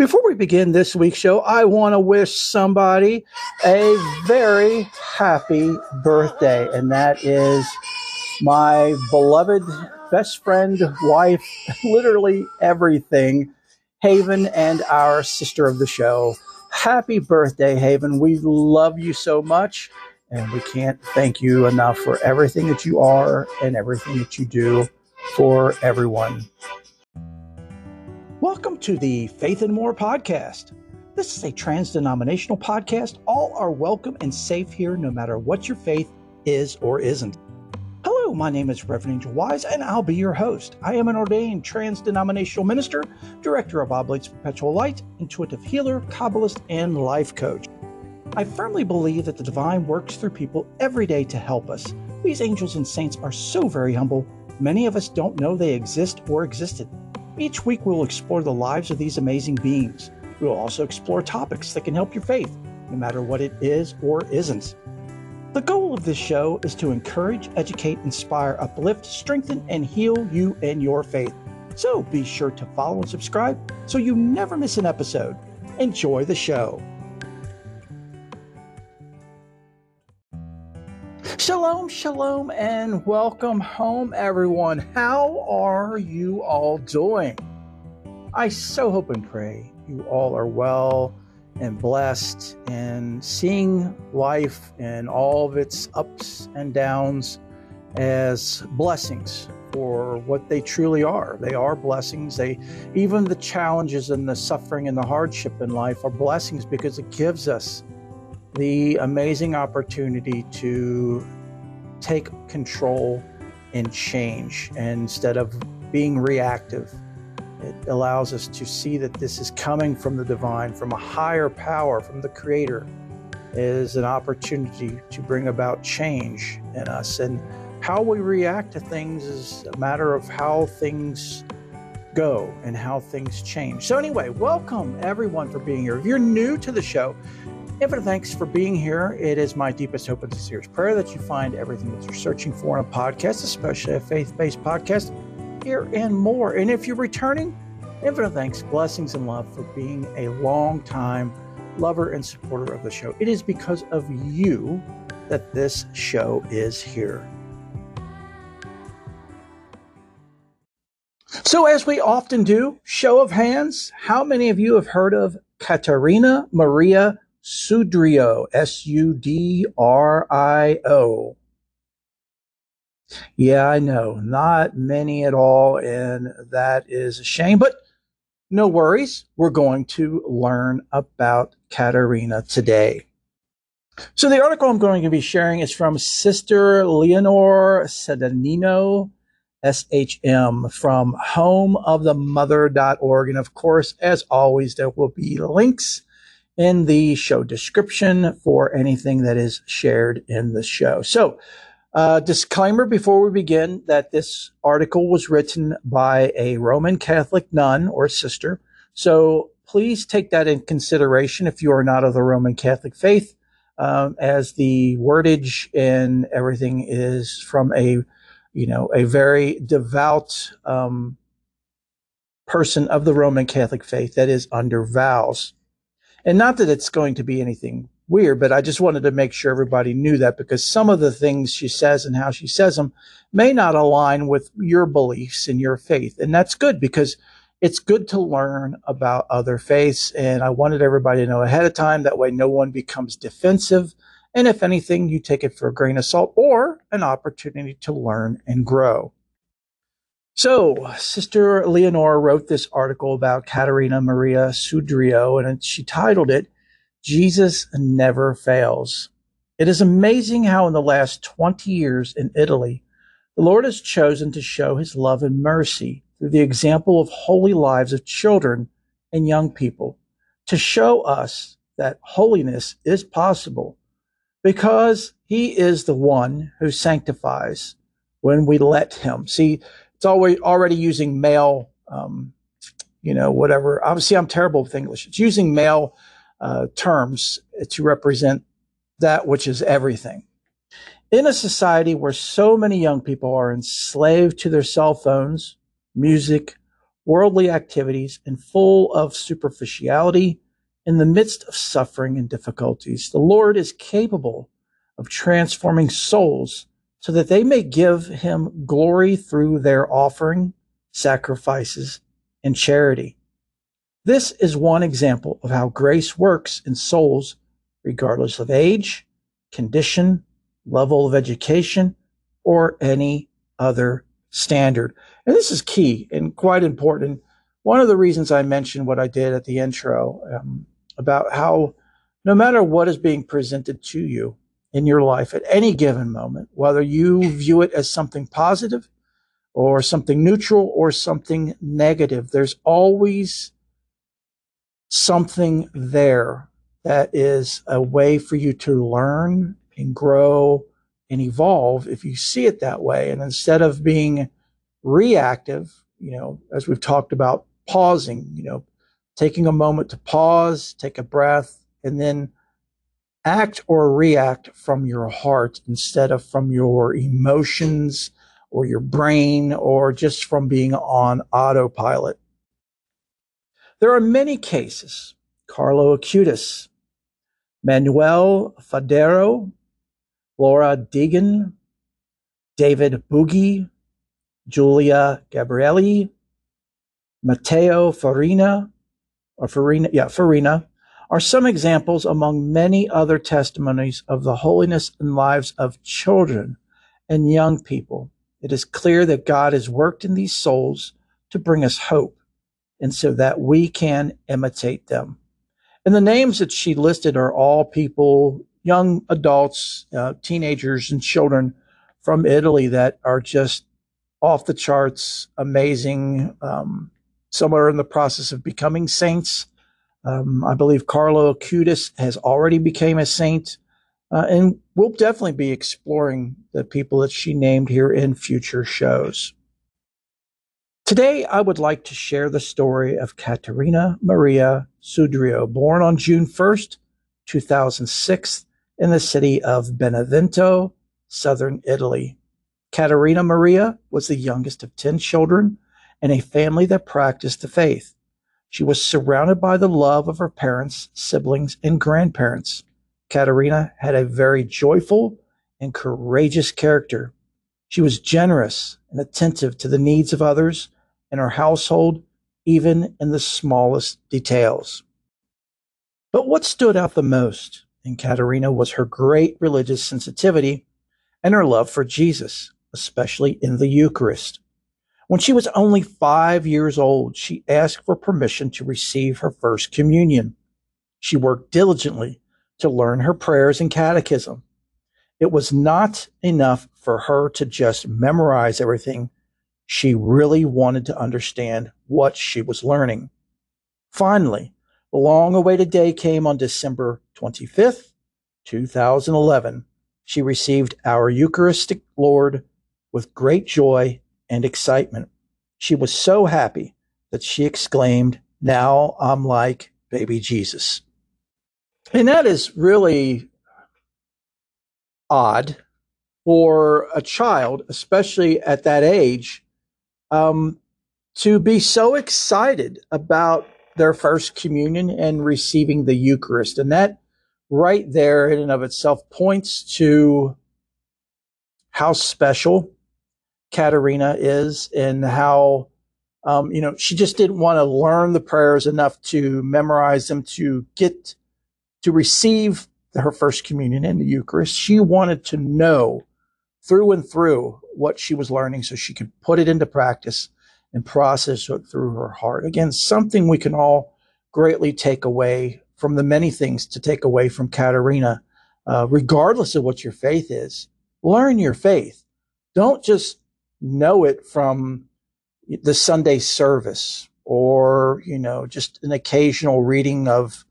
Before we begin this week's show, I want to wish somebody a very happy birthday, and that is my beloved best friend, wife, literally everything, Haven, and our sister of the show. Happy birthday, Haven. We love you so much, and we can't thank you enough for everything that you are and everything that you do for everyone. Welcome to the Faith and More podcast. This is a trans denominational podcast. All are welcome and safe here, no matter what your faith is or isn't. Hello, my name is Reverend Angel Wise, and I'll be your host. I am an ordained trans denominational minister, director of Oblates Perpetual Light, intuitive healer, Kabbalist, and life coach. I firmly believe that the divine works through people every day to help us. These angels and saints are so very humble, many of us don't know they exist or existed. Each week, we'll explore the lives of these amazing beings. We will also explore topics that can help your faith, no matter what it is or isn't. The goal of this show is to encourage, educate, inspire, uplift, strengthen, and heal you and your faith. So be sure to follow and subscribe so you never miss an episode. Enjoy the show. Shalom, shalom, and welcome home, everyone. How are you all doing? I so hope and pray you all are well and blessed and seeing life and all of its ups and downs as blessings for what they truly are. They are blessings. They even the challenges and the suffering and the hardship in life are blessings because it gives us the amazing opportunity to take control and change instead of being reactive. It allows us to see that this is coming from the divine, from a higher power, from the creator, is an opportunity to bring about change in us. And how we react to things is a matter of how things go and how things change. So, anyway, welcome everyone for being here. If you're new to the show, Infinite thanks for being here. It is my deepest hope and sincerest prayer that you find everything that you're searching for in a podcast, especially a faith based podcast, here and more. And if you're returning, infinite thanks, blessings, and love for being a long time lover and supporter of the show. It is because of you that this show is here. So, as we often do, show of hands, how many of you have heard of Caterina Maria Sudrio, S U D R I O. Yeah, I know, not many at all, and that is a shame, but no worries. We're going to learn about Caterina today. So, the article I'm going to be sharing is from Sister Leonor Sedanino, SHM, from homeofthemother.org. And of course, as always, there will be links in the show description for anything that is shared in the show. So, uh, disclaimer before we begin that this article was written by a Roman Catholic nun or sister. So please take that in consideration if you are not of the Roman Catholic faith, um, as the wordage and everything is from a, you know, a very devout um, person of the Roman Catholic faith that is under vows. And not that it's going to be anything weird, but I just wanted to make sure everybody knew that because some of the things she says and how she says them may not align with your beliefs and your faith. And that's good because it's good to learn about other faiths. And I wanted everybody to know ahead of time. That way, no one becomes defensive. And if anything, you take it for a grain of salt or an opportunity to learn and grow. So, Sister Leonore wrote this article about Caterina Maria Sudrio, and she titled it, Jesus Never Fails. It is amazing how, in the last 20 years in Italy, the Lord has chosen to show his love and mercy through the example of holy lives of children and young people to show us that holiness is possible because he is the one who sanctifies when we let him. See, it's always already using male, um, you know, whatever. Obviously, I'm terrible with English. It's using male uh, terms to represent that which is everything. In a society where so many young people are enslaved to their cell phones, music, worldly activities, and full of superficiality in the midst of suffering and difficulties. The Lord is capable of transforming souls so that they may give him glory through their offering, sacrifices, and charity. This is one example of how grace works in souls, regardless of age, condition, level of education, or any other standard. And this is key and quite important. One of the reasons I mentioned what I did at the intro um, about how no matter what is being presented to you in your life at any given moment, whether you view it as something positive or something neutral or something negative, there's always something there that is a way for you to learn and grow and evolve if you see it that way. And instead of being reactive, you know, as we've talked about, pausing, you know, taking a moment to pause, take a breath, and then act or react from your heart instead of from your emotions or your brain or just from being on autopilot. There are many cases. Carlo Acutis, Manuel Foderà, Laura Deegan, David Buggi, Julia Gabrieli, Matteo Farina, or Farina, yeah, Farina, are some examples among many other testimonies of the holiness and lives of children and young people. It is clear that God has worked in these souls to bring us hope, and so that we can imitate them. And the names that she listed are all people young adults, uh, teenagers, and children from Italy that are just off the charts, amazing. Um, some are in the process of becoming saints. Um, I believe Carlo Acutis has already became a saint, uh, and we'll definitely be exploring the people that she named here in future shows. Today, I would like to share the story of Caterina Maria Sudrio, born on June 1st, 2006, in the city of Benevento, southern Italy. Caterina Maria was the youngest of 10 children in a family that practiced the faith. She was surrounded by the love of her parents, siblings, and grandparents. Caterina had a very joyful and courageous character. She was generous and attentive to the needs of others in her household, even in the smallest details. But what stood out the most in Caterina was her great religious sensitivity and her love for Jesus, especially in the Eucharist. When she was only five years old, she asked for permission to receive her first communion. She worked diligently to learn her prayers and catechism. It was not enough for her to just memorize everything. She really wanted to understand what she was learning. Finally, the long awaited day came on December 25th, 2011. She received our Eucharistic Lord with great joy and excitement. She was so happy that she exclaimed, Now I'm like baby Jesus. And that is really odd for a child, especially at that age, um, to be so excited about their first communion and receiving the Eucharist. And that right there in and of itself points to how special Caterina is and how, um, you know, she just didn't want to learn the prayers enough to memorize them to get to receive her first communion in the Eucharist. She wanted to know through and through what she was learning so she could put it into practice and process it through her heart. Again, something we can all greatly take away from the many things to take away from Caterina, uh, regardless of what your faith is. Learn your faith. Don't just know it from the Sunday service or, you know, just an occasional reading of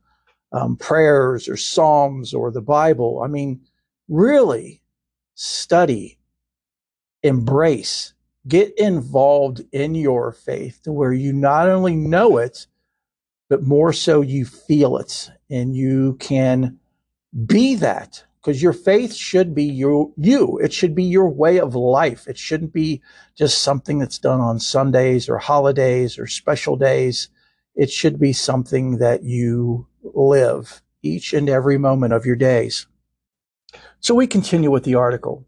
um, prayers or Psalms or the Bible. I mean, really study, embrace, get involved in your faith to where you not only know it, but more so you feel it and you can be that because your faith should be you, you. It should be your way of life. It shouldn't be just something that's done on Sundays or holidays or special days. It should be something that you live each and every moment of your days. So we continue with the article.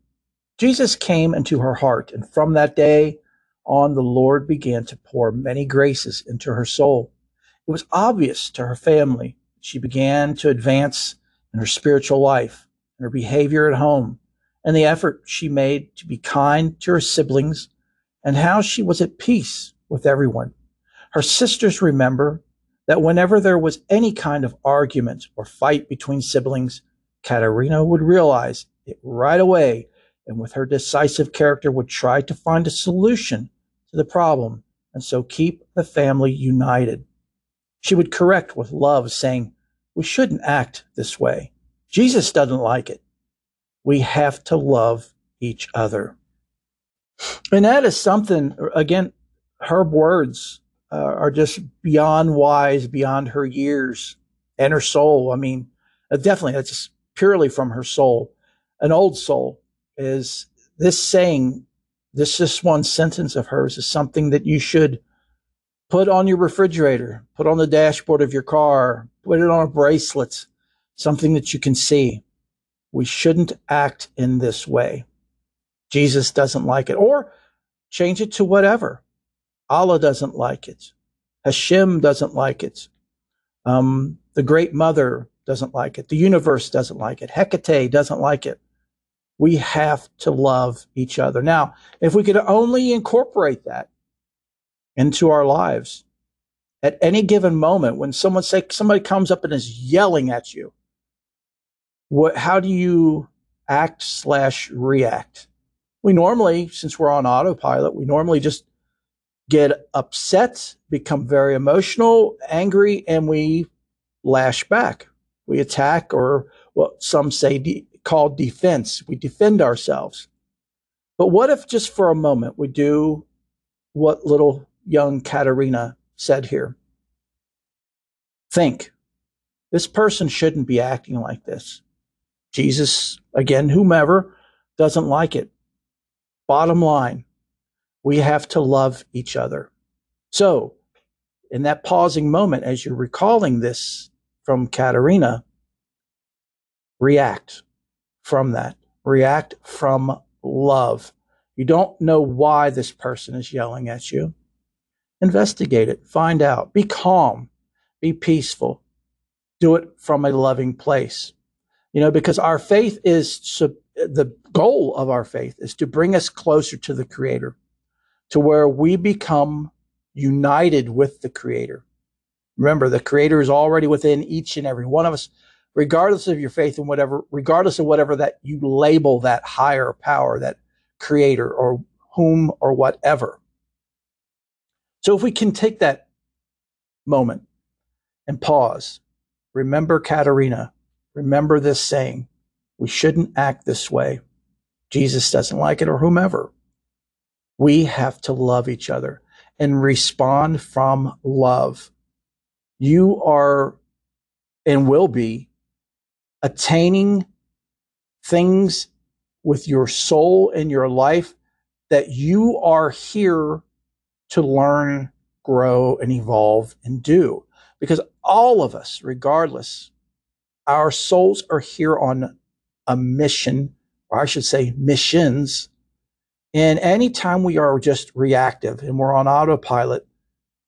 Jesus came into her heart, and from that day on, the Lord began to pour many graces into her soul. It was obvious to her family. She began to advance in her spiritual life and her behavior at home and the effort she made to be kind to her siblings and how she was at peace with everyone. Her sisters remember that whenever there was any kind of argument or fight between siblings, Caterina would realize it right away and with her decisive character would try to find a solution to the problem and so keep the family united. She would correct with love, saying, We shouldn't act this way. Jesus doesn't like it. We have to love each other. And that is something, again, her words uh, are just beyond wise, beyond her years and her soul. I mean, uh, definitely, that's purely from her soul. An old soul is this saying, this this one sentence of hers is something that you should put on your refrigerator, put on the dashboard of your car, put it on a bracelet, something that you can see. We shouldn't act in this way. Jesus doesn't like it. Or change it to whatever. Allah doesn't like it. Hashem doesn't like it. Um, the Great Mother doesn't like it. The universe doesn't like it. Hecate doesn't like it. We have to love each other. Now, if we could only incorporate that into our lives at any given moment, when someone say somebody comes up and is yelling at you, what, how do you act slash react? We normally, since we're on autopilot, we normally just get upset, become very emotional, angry, and we lash back. We attack, or what some say de- called defense. We defend ourselves. But what if just for a moment we do what little young Caterina said here? Think, this person shouldn't be acting like this. Jesus, again, whomever, doesn't like it. Bottom line, we have to love each other. So, in that pausing moment, as you're recalling this from Caterina, react from that. React from love. You don't know why this person is yelling at you. Investigate it. Find out. Be calm. Be peaceful. Do it from a loving place. You know, because our faith is the goal of our faith is to bring us closer to the Creator to where we become united with the creator. Remember, the creator is already within each and every one of us, regardless of your faith and whatever, regardless of whatever that you label that higher power, that creator or whom or whatever. So if we can take that moment and pause, remember Caterina, remember this saying, we shouldn't act this way. Jesus doesn't like it or whomever. We have to love each other and respond from love. You are and will be attaining things with your soul and your life that you are here to learn, grow, and evolve and do. Because all of us, regardless, our souls are here on a mission, or I should say missions, and anytime we are just reactive and we're on autopilot,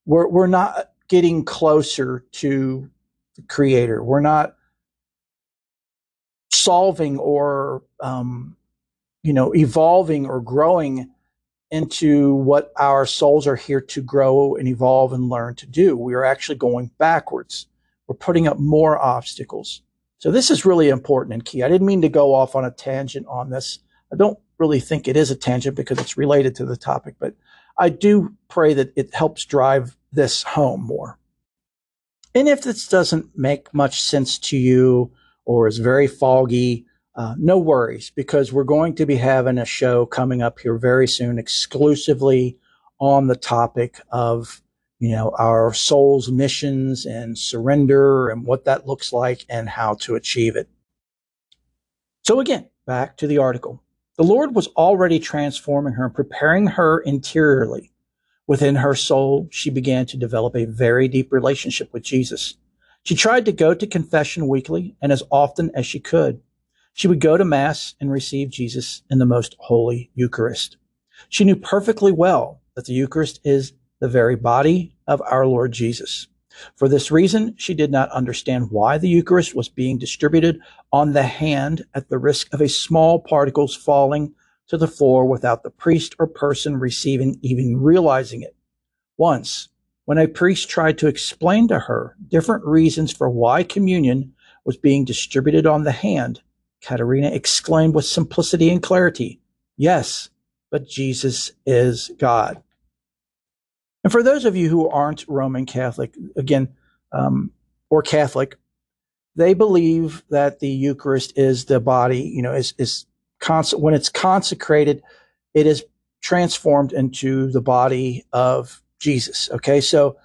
we're, we're not getting closer to the creator. We're not solving or, um, you know, evolving or growing into what our souls are here to grow and evolve and learn to do. We are actually going backwards. We're putting up more obstacles. So this is really important and key. I didn't mean to go off on a tangent on this. I don't really think it is a tangent because it's related to the topic, but I do pray that it helps drive this home more. And if this doesn't make much sense to you or is very foggy, uh, no worries because we're going to be having a show coming up here very soon exclusively on the topic of you know our soul's missions and surrender and what that looks like and how to achieve it So again, back to the article. The Lord was already transforming her and preparing her interiorly. Within her soul, she began to develop a very deep relationship with Jesus. She tried to go to confession weekly and as often as she could. She would go to Mass and receive Jesus in the most holy Eucharist. She knew perfectly well that the Eucharist is the very body of our Lord Jesus. For this reason, she did not understand why the Eucharist was being distributed on the hand at the risk of a small particles falling to the floor without the priest or person receiving even realizing it. Once, when a priest tried to explain to her different reasons for why communion was being distributed on the hand, Caterina exclaimed with simplicity and clarity, Yes, but Jesus is God. And for those of you who aren't Roman Catholic, again, um, or Catholic, they believe that the Eucharist is the body, you know, is, is cons- when it's consecrated, it is transformed into the body of Jesus. Okay. So,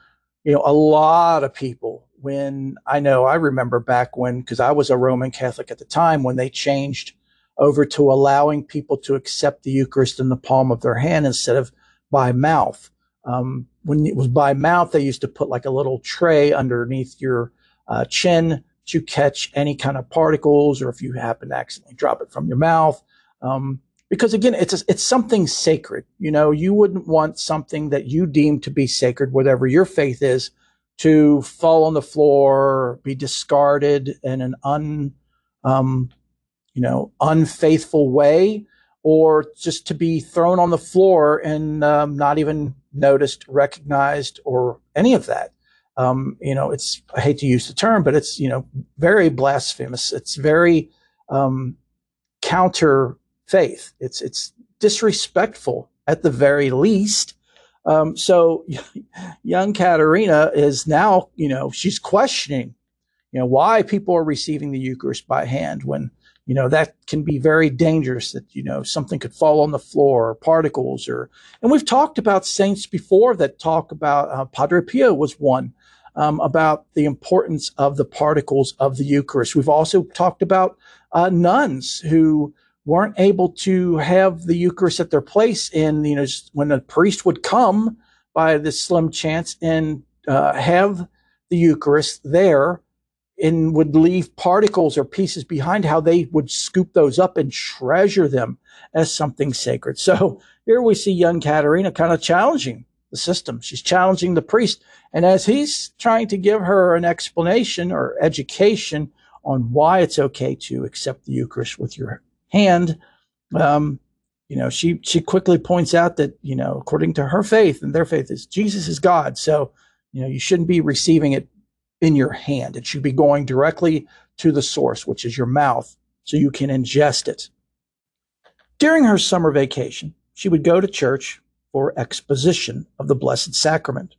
you know, a lot of people, when I know, I remember back when, because I was a Roman Catholic at the time, when they changed over to allowing people to accept the Eucharist in the palm of their hand instead of by mouth. Um, when it was by mouth, they used to put like a little tray underneath your uh, chin to catch any kind of particles, or if you happen to accidentally drop it from your mouth. Um, because again, it's a, it's something sacred. You know, you wouldn't want something that you deem to be sacred, whatever your faith is, to fall on the floor, be discarded in an un, um, you know, unfaithful way, or just to be thrown on the floor and um, not even noticed, recognized, or any of that. Um, you know, it's I hate to use the term, but it's you know very blasphemous. It's very um, counter faith. It's it's disrespectful at the very least. Um, so young Caterina is now, you know, she's questioning, you know, why people are receiving the Eucharist by hand when, you know, that can be very dangerous that, you know, something could fall on the floor or particles or, and we've talked about saints before that talk about, uh, Padre Pio was one, um, about the importance of the particles of the Eucharist. We've also talked about, uh, nuns who, weren't able to have the Eucharist at their place. And, you know, when a priest would come by this slim chance and uh, have the Eucharist there and would leave particles or pieces behind, how they would scoop those up and treasure them as something sacred. So here we see young Caterina kind of challenging the system. She's challenging the priest. And as he's trying to give her an explanation or education on why it's okay to accept the Eucharist with your hand, um, you know, she she quickly points out that you know, according to her faith and their faith, is Jesus is God. So you know, you shouldn't be receiving it in your hand. It should be going directly to the source, which is your mouth, so you can ingest it. During her summer vacation, she would go to church for exposition of the Blessed Sacrament.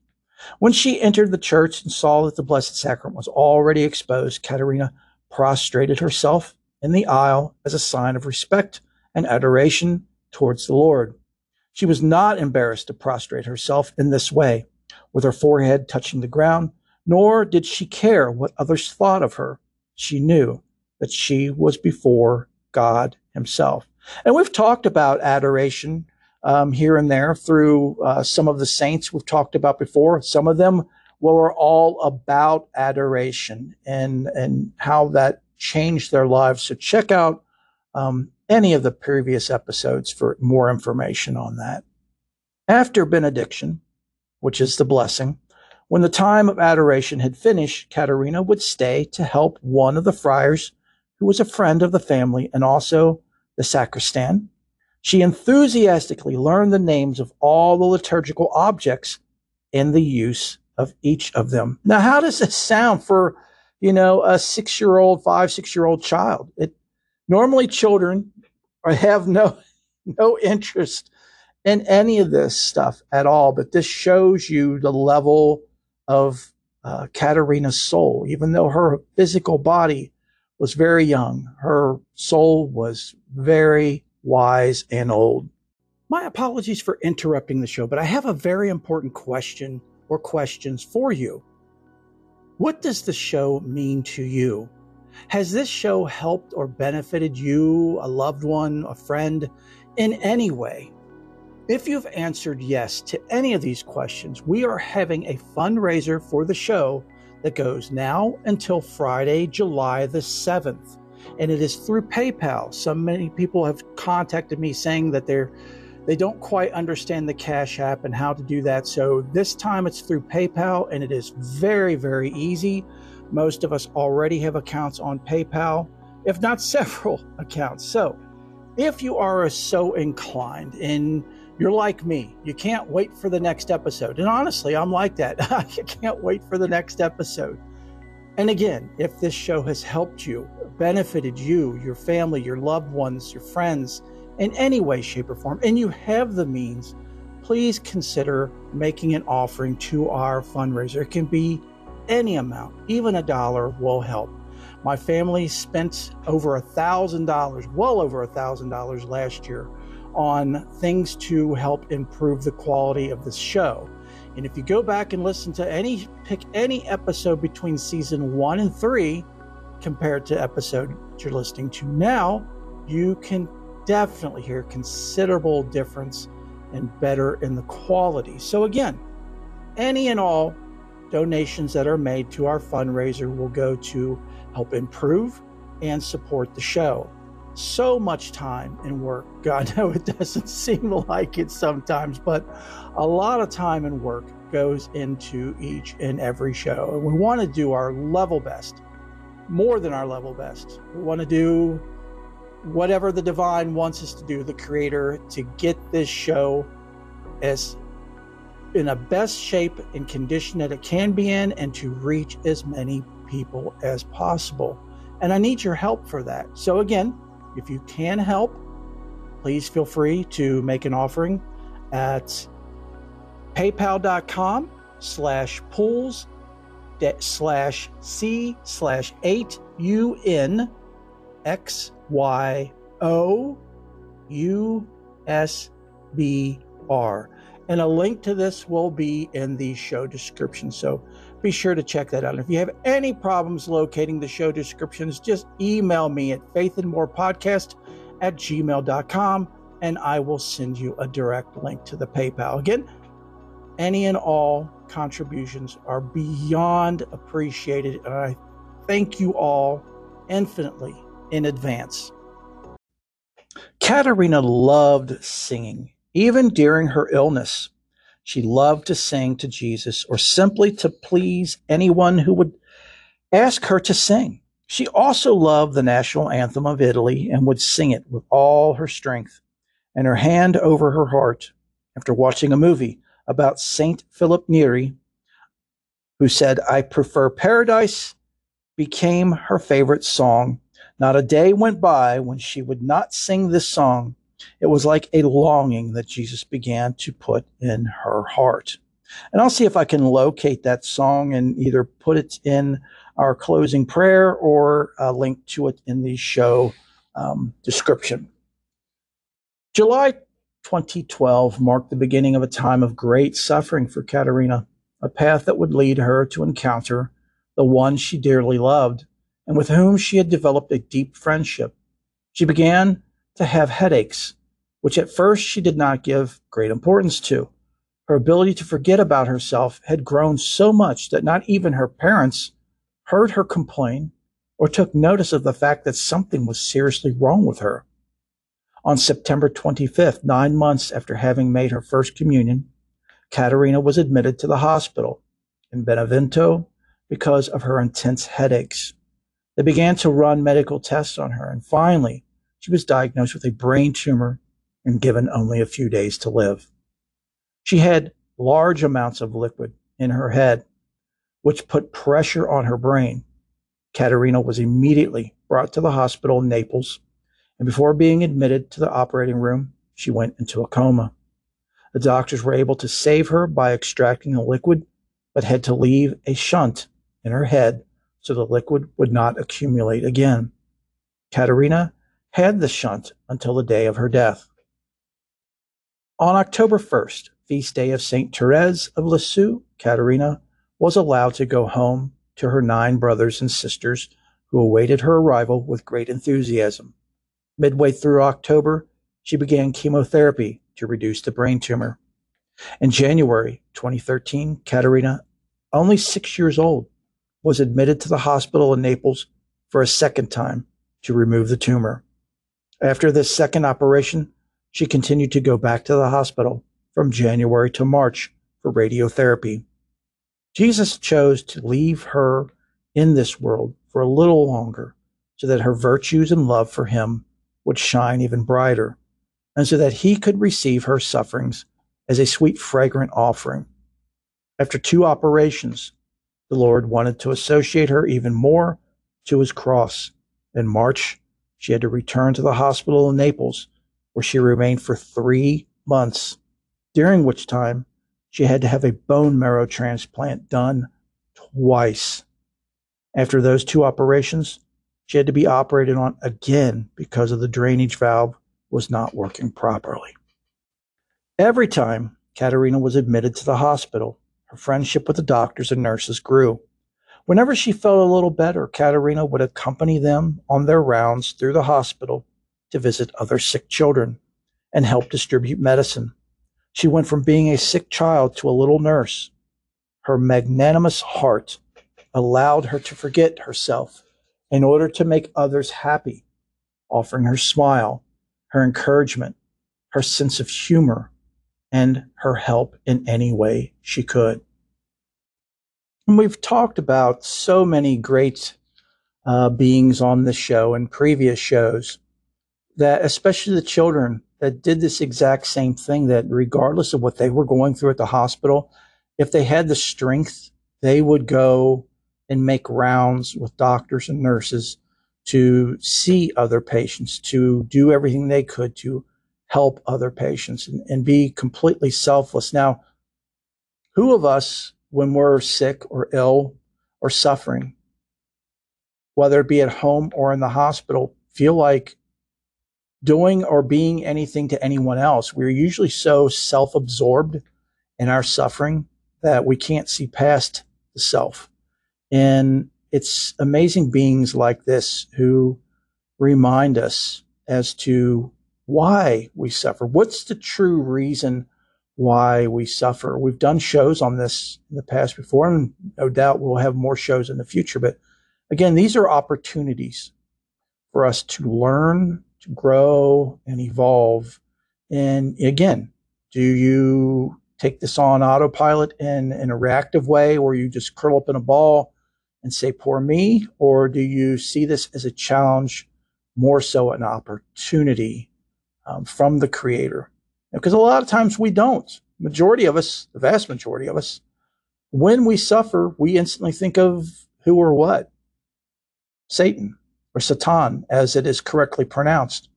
When she entered the church and saw that the Blessed Sacrament was already exposed, Caterina prostrated herself in the aisle as a sign of respect and adoration towards the Lord. She was not embarrassed to prostrate herself in this way, with her forehead touching the ground, nor did she care what others thought of her. She knew that she was before God Himself. And we've talked about adoration um, here and there through uh, some of the saints we've talked about before. Some of them were all about adoration and and how that changed their lives. So check out um, any of the previous episodes for more information on that. After benediction, which is the blessing, when the time of adoration had finished, Caterina would stay to help one of the friars who was a friend of the family and also the sacristan. She enthusiastically learned the names of all the liturgical objects and the use of each of them. Now, how does this sound for you know, a six year old, five, six year old child. It normally children have no no interest in any of this stuff at all. But this shows you the level of uh, Caterina's soul. Even though her physical body was very young, her soul was very wise and old. My apologies for interrupting the show, but I have a very important question or questions for you. What does the show mean to you? Has this show helped or benefited you, a loved one, a friend, in any way? If you've answered yes to any of these questions, we are having a fundraiser for the show that goes now until Friday, July the 7th. And it is through PayPal. So many people have contacted me saying that they're they don't quite understand the Cash App and how to do that. So this time it's through PayPal and it is very, very easy. Most of us already have accounts on PayPal, if not several accounts. So if you are so inclined and you're like me, you can't wait for the next episode. And honestly, I'm like that. I can't wait for the next episode. And again, if this show has helped you, benefited you, your family, your loved ones, your friends, in any way, shape, or form, and you have the means, please consider making an offering to our fundraiser. It can be any amount, even a dollar will help. My family spent over a thousand dollars, well over a thousand dollars last year on things to help improve the quality of the show. And if you go back and listen to any, pick any episode between season one and three compared to episode you're listening to now, you can definitely hear considerable difference and better in the quality. So, again, any and all donations that are made to our fundraiser will go to help improve and support the show. So much time and work. God, no, it doesn't seem like it sometimes, but a lot of time and work goes into each and every show. And we want to do our level best, more than our level best. We want to do whatever the divine wants us to do, the creator, to get this show as in a best shape and condition that it can be in and to reach as many people as possible. And I need your help for that. So again, if you can help, please feel free to make an offering at paypal.com slash pools slash c slash 8 un x Y O U S B R. And a link to this will be in the show description. So be sure to check that out. if you have any problems locating the show descriptions, just email me at faithandmorepodcast at gmail.com and I will send you a direct link to the PayPal. Again, any and all contributions are beyond appreciated. And I thank you all infinitely in advance. Caterina loved singing, even during her illness. She loved to sing to Jesus or simply to please anyone who would ask her to sing. She also loved the national anthem of Italy and would sing it with all her strength and her hand over her heart after watching a movie about Saint Philip Neri, who said, I prefer paradise, became her favorite song not a day went by when she would not sing this song. It was like a longing that Jesus began to put in her heart. And I'll see if I can locate that song and either put it in our closing prayer or a link to it in the show um, description. July 2012 marked the beginning of a time of great suffering for Caterina, a path that would lead her to encounter the one she dearly loved and with whom she had developed a deep friendship. She began to have headaches, which at first she did not give great importance to. Her ability to forget about herself had grown so much that not even her parents heard her complain or took notice of the fact that something was seriously wrong with her. On September 25th, nine months after having made her first communion, Caterina was admitted to the hospital in Benevento because of her intense headaches. They began to run medical tests on her, and finally, she was diagnosed with a brain tumor and given only a few days to live. She had large amounts of liquid in her head, which put pressure on her brain. Caterina was immediately brought to the hospital in Naples, and before being admitted to the operating room, she went into a coma. The doctors were able to save her by extracting the liquid, but had to leave a shunt in her head so the liquid would not accumulate again. Caterina had the shunt until the day of her death. On October 1st, feast day of St. Therese of Lisieux, Caterina was allowed to go home to her nine brothers and sisters who awaited her arrival with great enthusiasm. Midway through October, she began chemotherapy to reduce the brain tumor. In January 2013, Caterina, only six years old, was admitted to the hospital in Naples for a second time to remove the tumor. After this second operation, she continued to go back to the hospital from January to March for radiotherapy. Jesus chose to leave her in this world for a little longer so that her virtues and love for him would shine even brighter, and so that he could receive her sufferings as a sweet, fragrant offering. After two operations, the Lord wanted to associate her even more to his cross. In March, she had to return to the hospital in Naples, where she remained for three months, during which time she had to have a bone marrow transplant done twice. After those two operations, she had to be operated on again because of the drainage valve was not working properly. Every time Caterina was admitted to the hospital, her friendship with the doctors and nurses grew. Whenever she felt a little better, Caterina would accompany them on their rounds through the hospital to visit other sick children and help distribute medicine. She went from being a sick child to a little nurse. Her magnanimous heart allowed her to forget herself in order to make others happy, offering her smile, her encouragement, her sense of humor, and her help in any way she could. And we've talked about so many great uh, beings on this show and previous shows that, especially the children that did this exact same thing, that regardless of what they were going through at the hospital, if they had the strength, they would go and make rounds with doctors and nurses to see other patients, to do everything they could to help other patients and, and be completely selfless. Now, who of us, when we're sick or ill or suffering, whether it be at home or in the hospital, feel like doing or being anything to anyone else? We're usually so self absorbed in our suffering that we can't see past the self. And it's amazing beings like this who remind us as to why we suffer. What's the true reason why we suffer? We've done shows on this in the past before, and no doubt we'll have more shows in the future. But again, these are opportunities for us to learn, to grow, and evolve. And again, do you take this on autopilot in, in a reactive way where you just curl up in a ball? and say, poor me? Or do you see this as a challenge, more so an opportunity um, from the creator? Because a lot of times we don't. Majority of us, the vast majority of us, when we suffer, we instantly think of who or what? Satan or Satan, as it is correctly pronounced.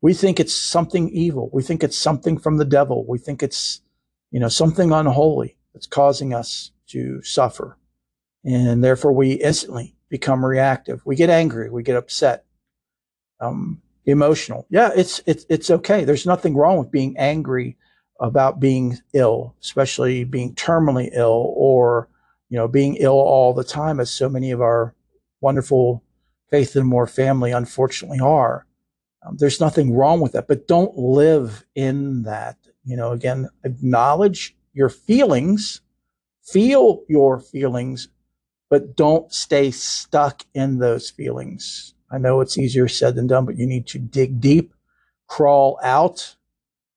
We think it's something evil. We think it's something from the devil. We think it's, you know, something unholy that's causing us to suffer and therefore we instantly become reactive. We get angry, we get upset, um, emotional. Yeah, it's it's it's okay. There's nothing wrong with being angry about being ill, especially being terminally ill or you know being ill all the time, as so many of our wonderful faith and more family unfortunately are. Um, there's nothing wrong with that, but don't live in that. You know, again, acknowledge your feelings, feel your feelings, but don't stay stuck in those feelings. I know it's easier said than done, but you need to dig deep, crawl out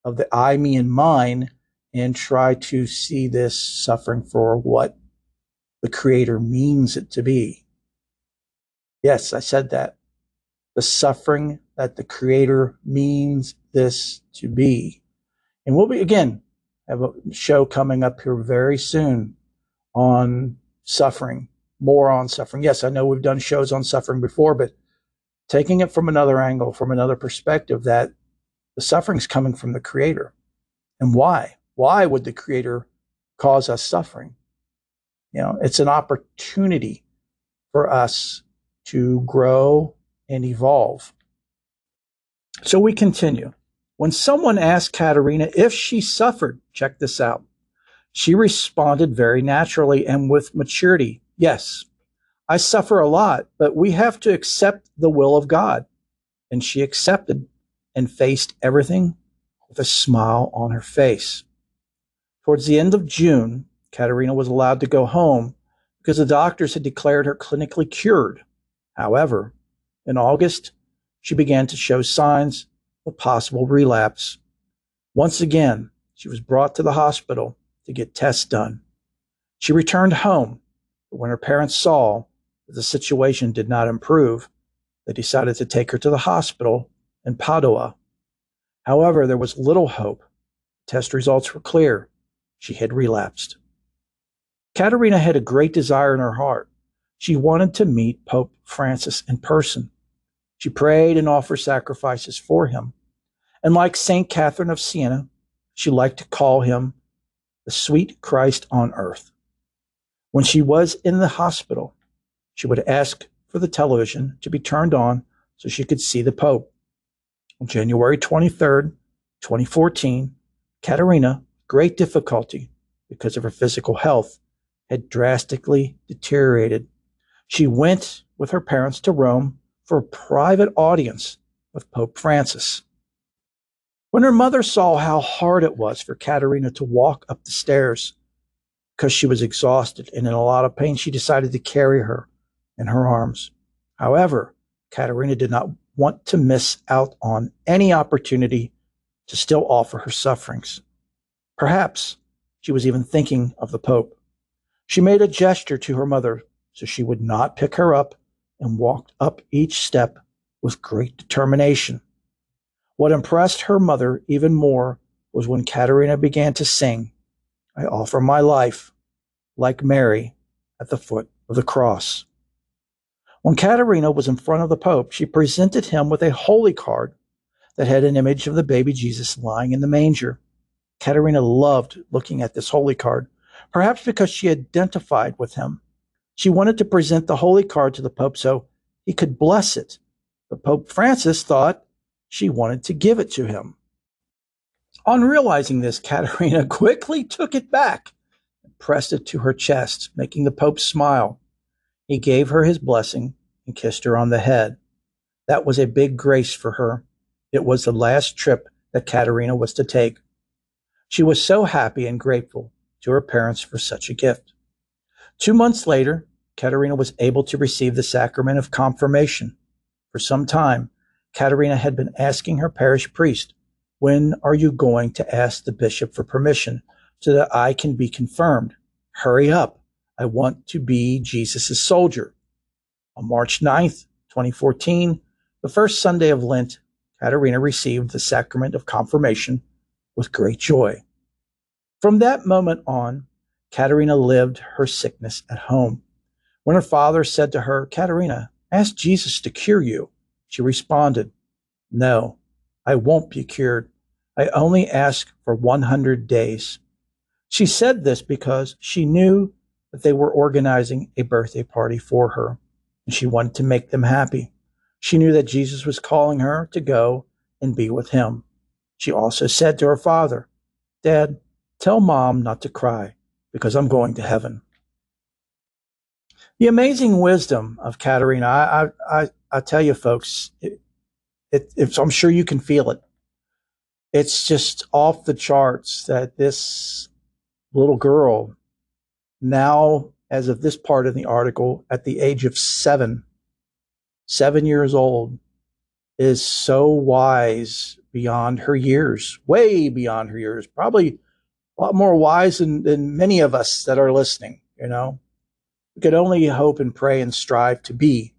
of the I, me, and mine, and try to see this suffering for what the Creator means it to be. Yes, I said that. The suffering that the Creator means this to be. And we'll be, again, have a show coming up here very soon on suffering more on suffering. Yes, I know we've done shows on suffering before, but taking it from another angle, from another perspective, that the suffering is coming from the Creator. And why? Why would the Creator cause us suffering? You know, it's an opportunity for us to grow and evolve. So we continue. When someone asked Caterina if she suffered, check this out. She responded very naturally and with maturity. Yes, I suffer a lot, but we have to accept the will of God. And she accepted and faced everything with a smile on her face. Towards the end of June, Caterina was allowed to go home because the doctors had declared her clinically cured. However, in August, she began to show signs of possible relapse. Once again, she was brought to the hospital to get tests done. She returned home, but when her parents saw the situation did not improve, they decided to take her to the hospital in Padua. However, there was little hope. Test results were clear. She had relapsed. Caterina had a great desire in her heart. She wanted to meet Pope Francis in person. She prayed and offered sacrifices for him. And like St. Catherine of Siena, she liked to call him the sweet Christ on earth. When she was in the hospital, she would ask for the television to be turned on so she could see the Pope. On January 23rd, 2014, Caterina, great difficulty because of her physical health, had drastically deteriorated. She went with her parents to Rome for a private audience with Pope Francis. When her mother saw how hard it was for Caterina to walk up the stairs because she was exhausted and in a lot of pain, she decided to carry her in her arms. However, Caterina did not want to miss out on any opportunity to still offer her sufferings. Perhaps she was even thinking of the Pope. She made a gesture to her mother so she would not pick her up and walked up each step with great determination. What impressed her mother even more was when Caterina began to sing, I offer my life, like Mary, at the foot of the cross. When Caterina was in front of the Pope, she presented him with a holy card that had an image of the baby Jesus lying in the manger. Caterina loved looking at this holy card, perhaps because she identified with him she wanted to present the holy card to the Pope so he could bless it. But Pope Francis thought she wanted to give it to him. On realizing this, Caterina quickly took it back and pressed it to her chest, making the Pope smile. He gave her his blessing and kissed her on the head. That was a big grace for her. It was the last trip that Caterina was to take. She was so happy and grateful to her parents for such a gift. Two months later, Caterina was able to receive the sacrament of confirmation. For some time, Caterina had been asking her parish priest, When are you going to ask the bishop for permission so that I can be confirmed? Hurry up. I want to be Jesus' soldier. On March 9th, 2014, the first Sunday of Lent, Caterina received the sacrament of confirmation with great joy. From that moment on, Caterina lived her sickness at home. When her father said to her, Caterina, ask Jesus to cure you, she responded, No, I won't be cured. I only ask for 100 days. She said this because she knew that they were organizing a birthday party for her, and she wanted to make them happy. She knew that Jesus was calling her to go and be with him. She also said to her father, Dad, tell mom not to cry because I'm going to heaven. The amazing wisdom of Caterina, I, I, I tell you, folks, it, it, I'm sure you can feel it. It's just off the charts that this little girl, now, as of this part of the article, at the age of seven, seven years old, is so wise beyond her years, way beyond her years, probably a lot more wise than, than many of us that are listening, you know. We could only hope and pray and strive to be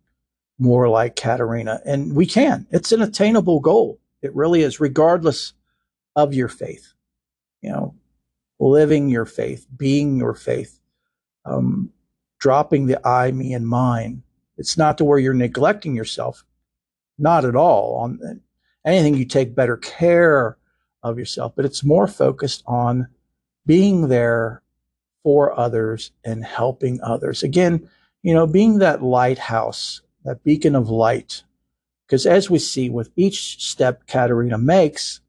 more like Caterina. And we can. It's an attainable goal. It really is, regardless of your faith. You know, living your faith, being your faith, um, dropping the I, me, and mine. It's not to where you're neglecting yourself. Not at all. On anything, you take better care of yourself, but it's more focused on being there for others and helping others. Again, you know, being that lighthouse, that beacon of light. Because as we see with each step Caterina makes,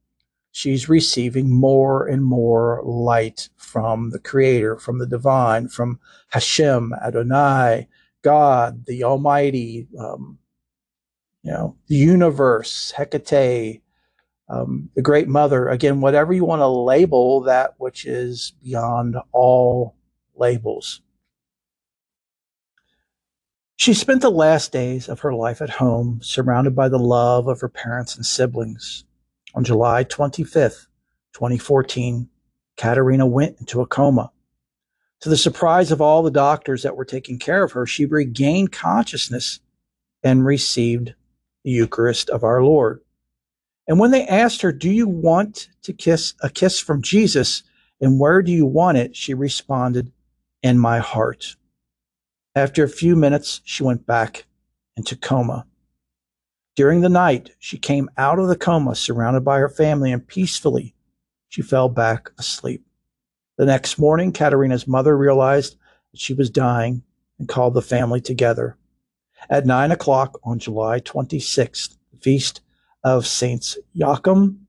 she's receiving more and more light from the Creator, from the divine, from Hashem, Adonai, God, the Almighty, um, you know, the universe, Hecate, um, the Great Mother. Again, whatever you want to label that which is beyond all labels. She spent the last days of her life at home, surrounded by the love of her parents and siblings. On July 25th, 2014, Caterina went into a coma. To the surprise of all the doctors that were taking care of her, she regained consciousness and received the Eucharist of our Lord. And when they asked her, Do you want to kiss a kiss from Jesus? And where do you want it? She responded, In my heart. After a few minutes, she went back into coma. During the night, she came out of the coma surrounded by her family and peacefully she fell back asleep. The next morning, Caterina's mother realized that she was dying and called the family together. At nine o'clock on July 26th, the feast of Saints Joachim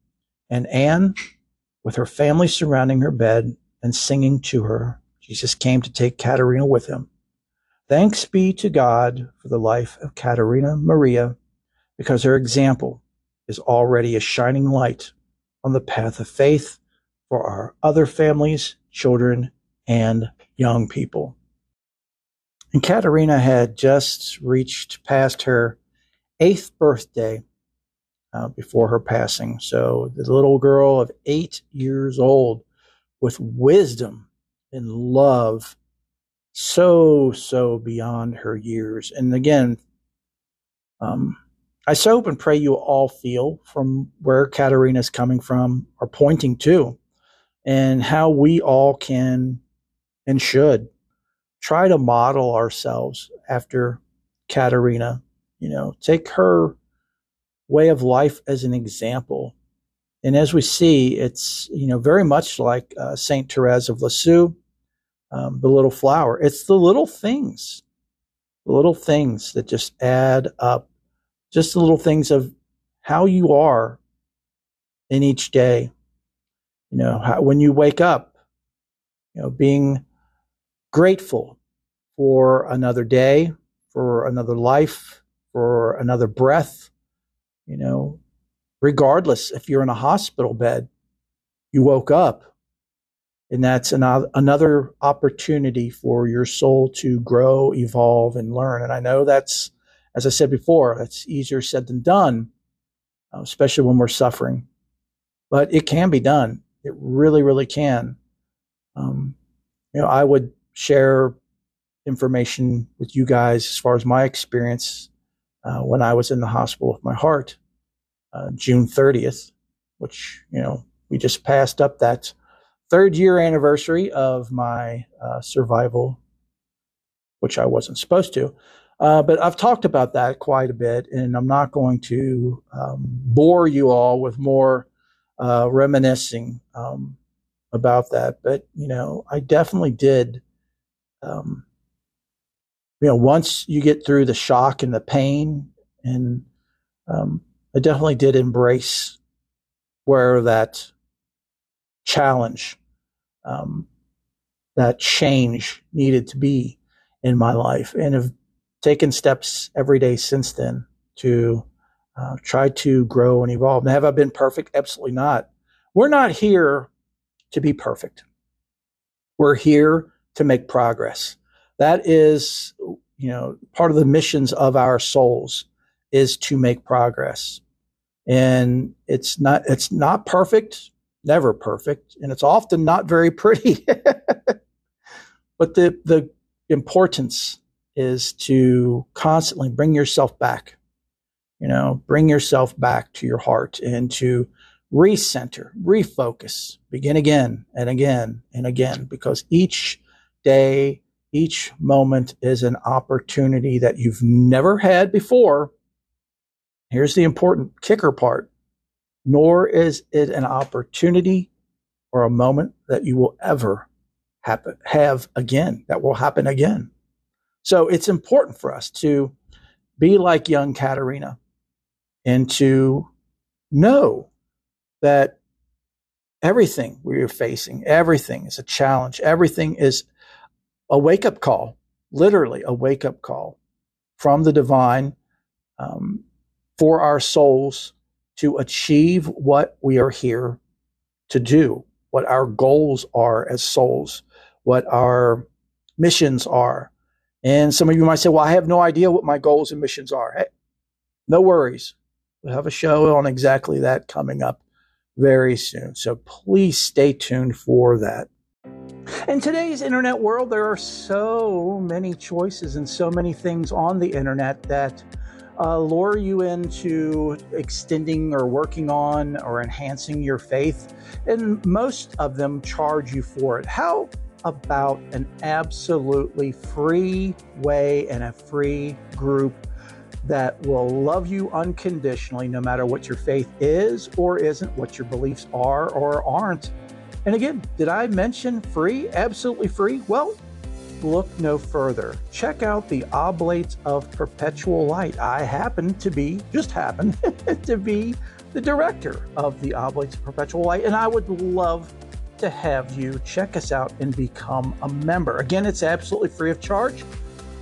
and Anne, with her family surrounding her bed and singing to her, Jesus came to take Caterina with him. Thanks be to God for the life of Caterina Maria, because her example is already a shining light on the path of faith for our other families, children, and young people. And Caterina had just reached past her eighth birthday uh, before her passing. So the little girl of eight years old with wisdom and love so, so beyond her years. And again, um, I so hope and pray you all feel from where Caterina is coming from or pointing to, and how we all can and should try to model ourselves after Caterina. You know, take her way of life as an example. And as we see, it's you know very much like uh, Saint Therese of Lisieux um, the little flower. It's the little things, the little things that just add up, just the little things of how you are in each day. You know, how, when you wake up, you know, being grateful for another day, for another life, for another breath, you know, regardless if you're in a hospital bed, you woke up and that's an, another opportunity for your soul to grow, evolve, and learn. And I know that's, as I said before, that's easier said than done, uh, especially when we're suffering. But it can be done. It really, really can. Um, you know, I would share information with you guys as far as my experience uh, when I was in the hospital with my heart, uh, June 30th, which you know we just passed up that third year anniversary of my uh, survival, which I wasn't supposed to. Uh, but I've talked about that quite a bit, and I'm not going to um, bore you all with more uh, reminiscing um, about that. But you know, I definitely did. Um, you know, once you get through the shock and the pain, and um, I definitely did embrace where that challenge, um, that change needed to be in my life, and have taken steps every day since then to uh, try to grow and evolve. Now, have I been perfect? Absolutely not. We're not here to be perfect. We're here to make progress. That is, you know, part of the missions of our souls is to make progress. And it's not, it's not perfect never perfect, and it's often not very pretty. but the the importance is to constantly bring yourself back. You know, bring yourself back to your heart and to recenter, refocus, begin again and again and again, because each day, each moment is an opportunity that you've never had before. Here's the important kicker part nor is it an opportunity or a moment that you will ever happen, have again, that will happen again. So it's important for us to be like young Caterina and to know that everything we are facing, everything is a challenge, everything is a wake up call literally a wake up call from the divine um, for our souls to achieve what we are here to do, what our goals are as souls, what our missions are. And some of you might say, well, I have no idea what my goals and missions are. Hey, no worries. We'll have a show on exactly that coming up very soon. So please stay tuned for that. In today's internet world, there are so many choices and so many things on the internet that uh, lure you into extending or working on or enhancing your faith, and most of them charge you for it. How about an absolutely free way and a free group that will love you unconditionally, no matter what your faith is or isn't, what your beliefs are or aren't? And again, did I mention free? Absolutely free? Well, look no further. Check out the Oblates of Perpetual Light. I happen to be, just happen to be the director of the Oblates of Perpetual Light, and I would love to have you check us out and become a member. Again, it's absolutely free of charge.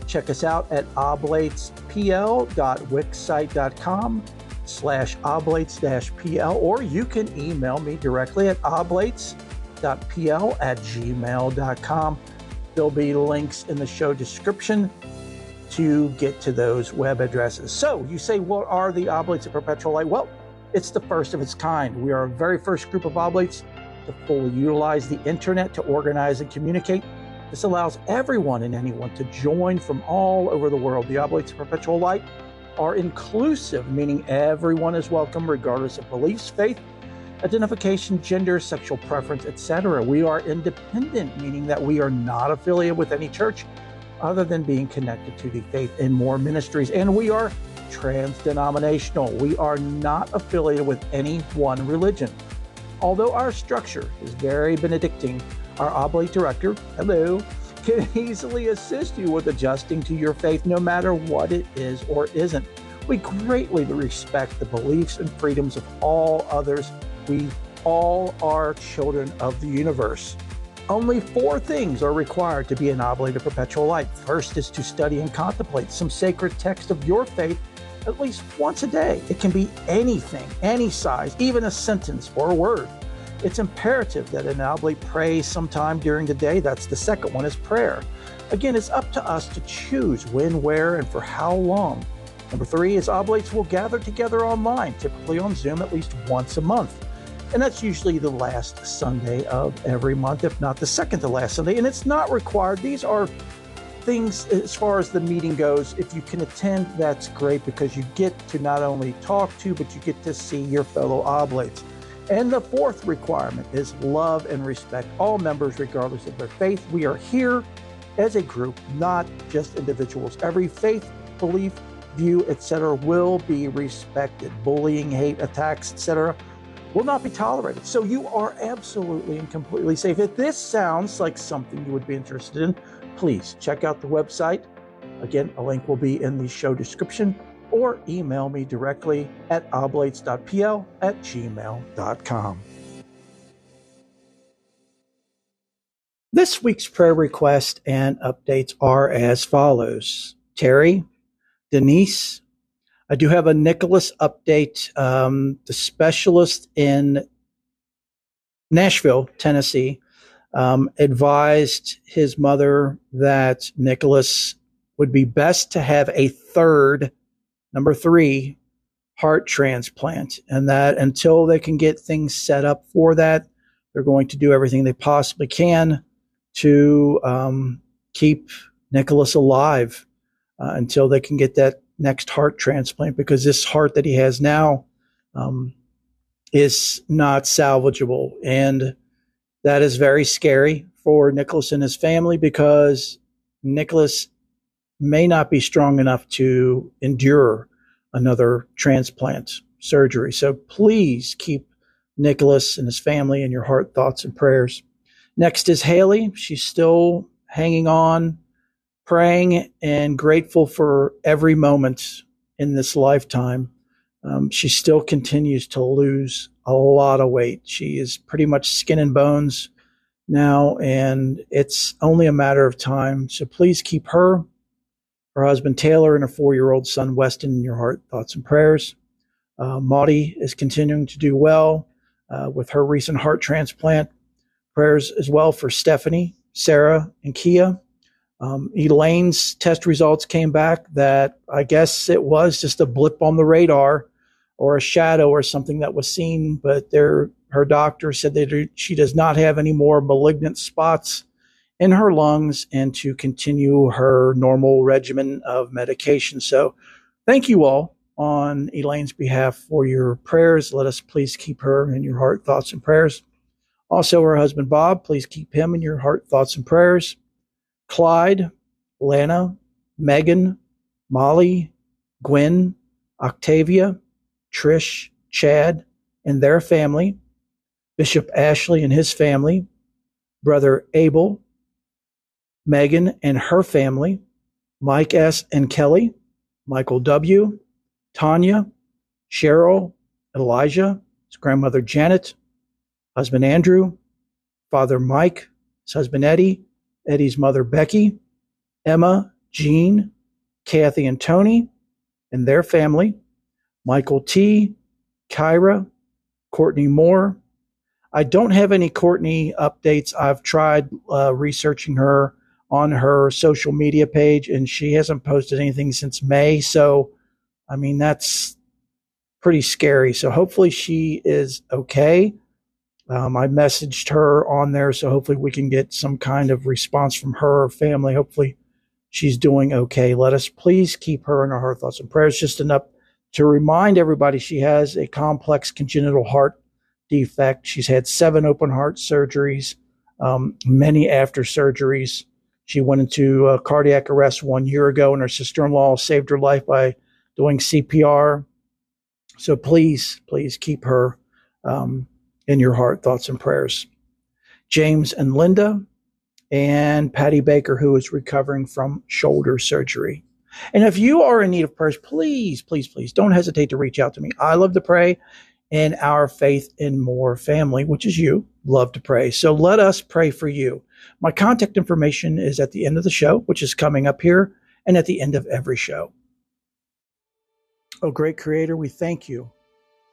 Check us out at oblatespl.wixsite.com slash oblates-pl, or you can email me directly at oblates.pl at gmail.com. There'll be links in the show description to get to those web addresses. So you say, what are the Oblates of Perpetual Light? Well, it's the first of its kind. We are a very first group of Oblates to fully utilize the internet to organize and communicate. This allows everyone and anyone to join from all over the world. The Oblates of Perpetual Light are inclusive, meaning everyone is welcome regardless of beliefs, faith, identification, gender, sexual preference, etc. We are independent, meaning that we are not affiliated with any church other than being connected to the faith and more ministries. And we are trans denominational. We are not affiliated with any one religion. Although our structure is very Benedictine, our oblate director, hello, can easily assist you with adjusting to your faith no matter what it is or isn't. We greatly respect the beliefs and freedoms of all others we all are children of the universe. Only four things are required to be an oblate of perpetual light. First is to study and contemplate some sacred text of your faith at least once a day. It can be anything, any size, even a sentence or a word. It's imperative that an oblate pray sometime during the day. That's the second one is prayer. Again, it's up to us to choose when, where, and for how long. Number three is oblates will gather together online, typically on Zoom at least once a month and that's usually the last Sunday of every month, if not the second to last Sunday. And it's not required. These are things as far as the meeting goes. If you can attend, that's great because you get to not only talk to, but you get to see your fellow oblates. And the fourth requirement is love and respect all members, regardless of their faith. We are here as a group, not just individuals. Every faith, belief, view, etc., will be respected. Bullying, hate, attacks, etc will not be tolerated. So you are absolutely and completely safe. If this sounds like something you would be interested in, please check out the website. Again, a link will be in the show description or email me directly at oblates.pl at gmail.com. This week's prayer request and updates are as follows Terry, Denise, I do have a Nicholas update. Um, the specialist in Nashville, Tennessee, um, advised his mother that Nicholas would be best to have a third, number three, heart transplant, and that until they can get things set up for that, they're going to do everything they possibly can to um, keep Nicholas alive uh, until they can get that next heart transplant because this heart that he has now um, is not salvageable. And that is very scary for Nicholas and his family because Nicholas may not be strong enough to endure another transplant surgery. So please keep Nicholas and his family in your heart, thoughts, and prayers. Next is Haley. She's still hanging on praying and grateful for every moment in this lifetime. Um, she still continues to lose a lot of weight. She is pretty much skin and bones now, and it's only a matter of time. So please keep her, her husband Taylor, and her four year old son Weston in your heart, thoughts, and prayers. Uh, Maudie is continuing to do well uh, with her recent heart transplant. Prayers as well for Stephanie, Sarah, and Kia. Um, Elaine's test results came back that I guess it was just a blip on the radar or a shadow or something that was seen, but there, her doctor said that she does not have any more malignant spots in her lungs and to continue her normal regimen of medication. So thank you all on Elaine's behalf for your prayers. Let us please keep her in your heart, thoughts, and prayers. Also, her husband Bob, please keep him in your heart, thoughts, and prayers. Clyde, Lana, Megan, Molly, Gwen, Octavia, Trish, Chad, and their family, Bishop Ashley and his family, Brother Abel, Megan and her family, Mike S. and Kelly, Michael W., Tanya, Cheryl, Elijah, his grandmother Janet, husband Andrew, father Mike, his husband Eddie, Eddie's mother Becky, Emma, Jean, Kathy, and Tony, and their family, Michael T., Kyra, Courtney Moore. I don't have any Courtney updates. I've tried uh, researching her on her social media page, and she hasn't posted anything since May. So, I mean, that's pretty scary. So, hopefully, she is okay. Um, I messaged her on there, so hopefully we can get some kind of response from her family. Hopefully she's doing okay. Let us please keep her in our thoughts, and prayers. Just enough to remind everybody she has a complex congenital heart defect. She's had seven open heart surgeries, um, many after surgeries. She went into uh, cardiac arrest one year ago, and her sister in law saved her life by doing CPR. So please, please keep her um, in your heart, thoughts, and prayers. James and Linda, and Patty Baker, who is recovering from shoulder surgery. And if you are in need of prayers, please, please, please don't hesitate to reach out to me. I love to pray, in our Faith and More family, which is you, love to pray. So let us pray for you. My contact information is at the end of the show, which is coming up here, and at the end of every show. Oh, great Creator, we thank you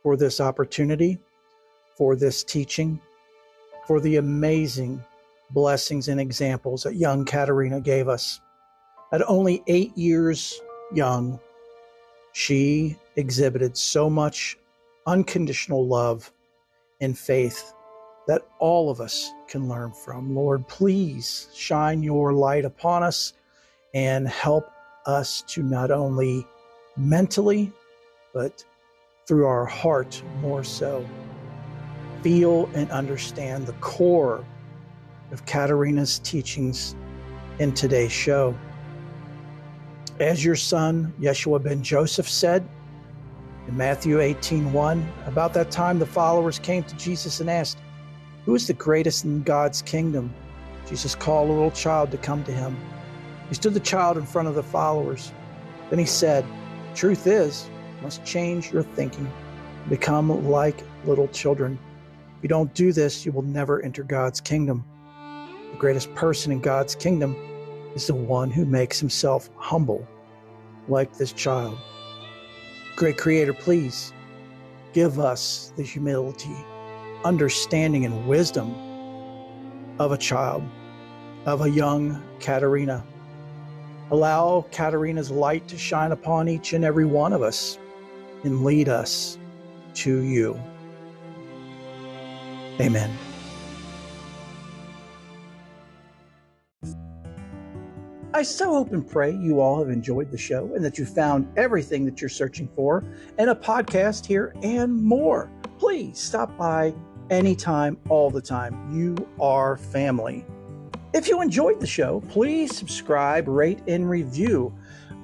for this opportunity for this teaching, for the amazing blessings and examples that young Caterina gave us. At only eight years young, she exhibited so much unconditional love and faith that all of us can learn from. Lord, please shine your light upon us and help us to not only mentally, but through our heart more so feel and understand the core of Caterina's teachings in today's show. As your son, Yeshua ben Joseph, said in Matthew 18 1, about that time the followers came to Jesus and asked, Who is the greatest in God's kingdom? Jesus called a little child to come to him. He stood the child in front of the followers. Then he said, Truth is, you must change your thinking, become like little children. If you don't do this, you will never enter God's kingdom. The greatest person in God's kingdom is the one who makes himself humble, like this child. Great Creator, please give us the humility, understanding, and wisdom of a child, of a young Caterina. Allow Caterina's light to shine upon each and every one of us and lead us to you. Amen. I so hope and pray you all have enjoyed the show and that you found everything that you're searching for and a podcast here and more. Please stop by anytime, all the time. You are family. If you enjoyed the show, please subscribe, rate, and review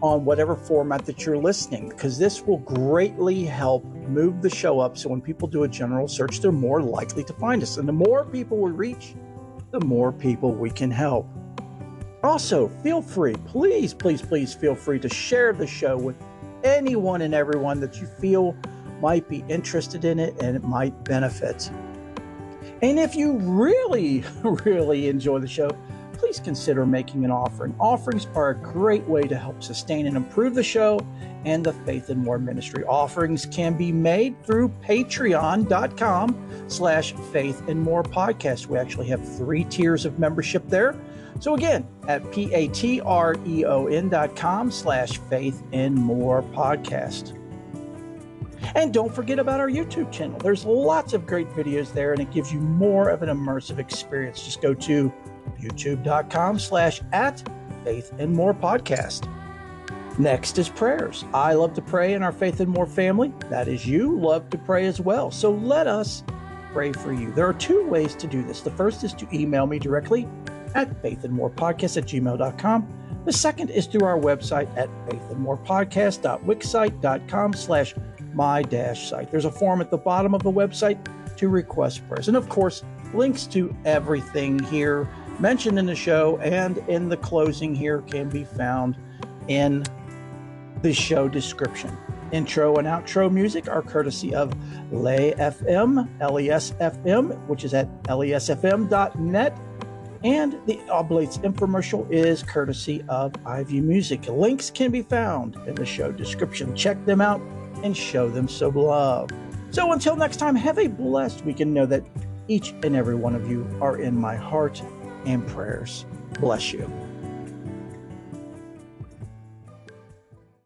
on whatever format that you're listening, because this will greatly help move the show up. So when people do a general search, they're more likely to find us. And the more people we reach, the more people we can help. Also, feel free, please, please, please feel free to share the show with anyone and everyone that you feel might be interested in it and it might benefit. And if you really, really enjoy the show, please consider making an offering. Offerings are a great way to help sustain and improve the show and the Faith and More ministry. Offerings can be made through patreon.com slash faith and more podcast. We actually have three tiers of membership there. So again, at p-a-t-r-e-o-n dot com slash faith and more podcast. And don't forget about our YouTube channel. There's lots of great videos there, and it gives you more of an immersive experience. Just go to youtube.com slash at faith and more podcast. Next is prayers. I love to pray in our Faith and More family. That is you love to pray as well. So let us pray for you. There are two ways to do this. The first is to email me directly at faithandmorepodcast at gmail.com. The second is through our website at faithandmorepodcast.wixsite.com slash my dash site. There's a form at the bottom of the website to request prayers. And of course, links to everything here mentioned in the show and in the closing here can be found in the show description. Intro and outro music are courtesy of Lay FM, LESFM, which is at lesfm.net. And the Oblates infomercial is courtesy of Ivy Music. Links can be found in the show description. Check them out and show them some love. So until next time, have a blessed week and know that each and every one of you are in my heart and prayers. Bless you.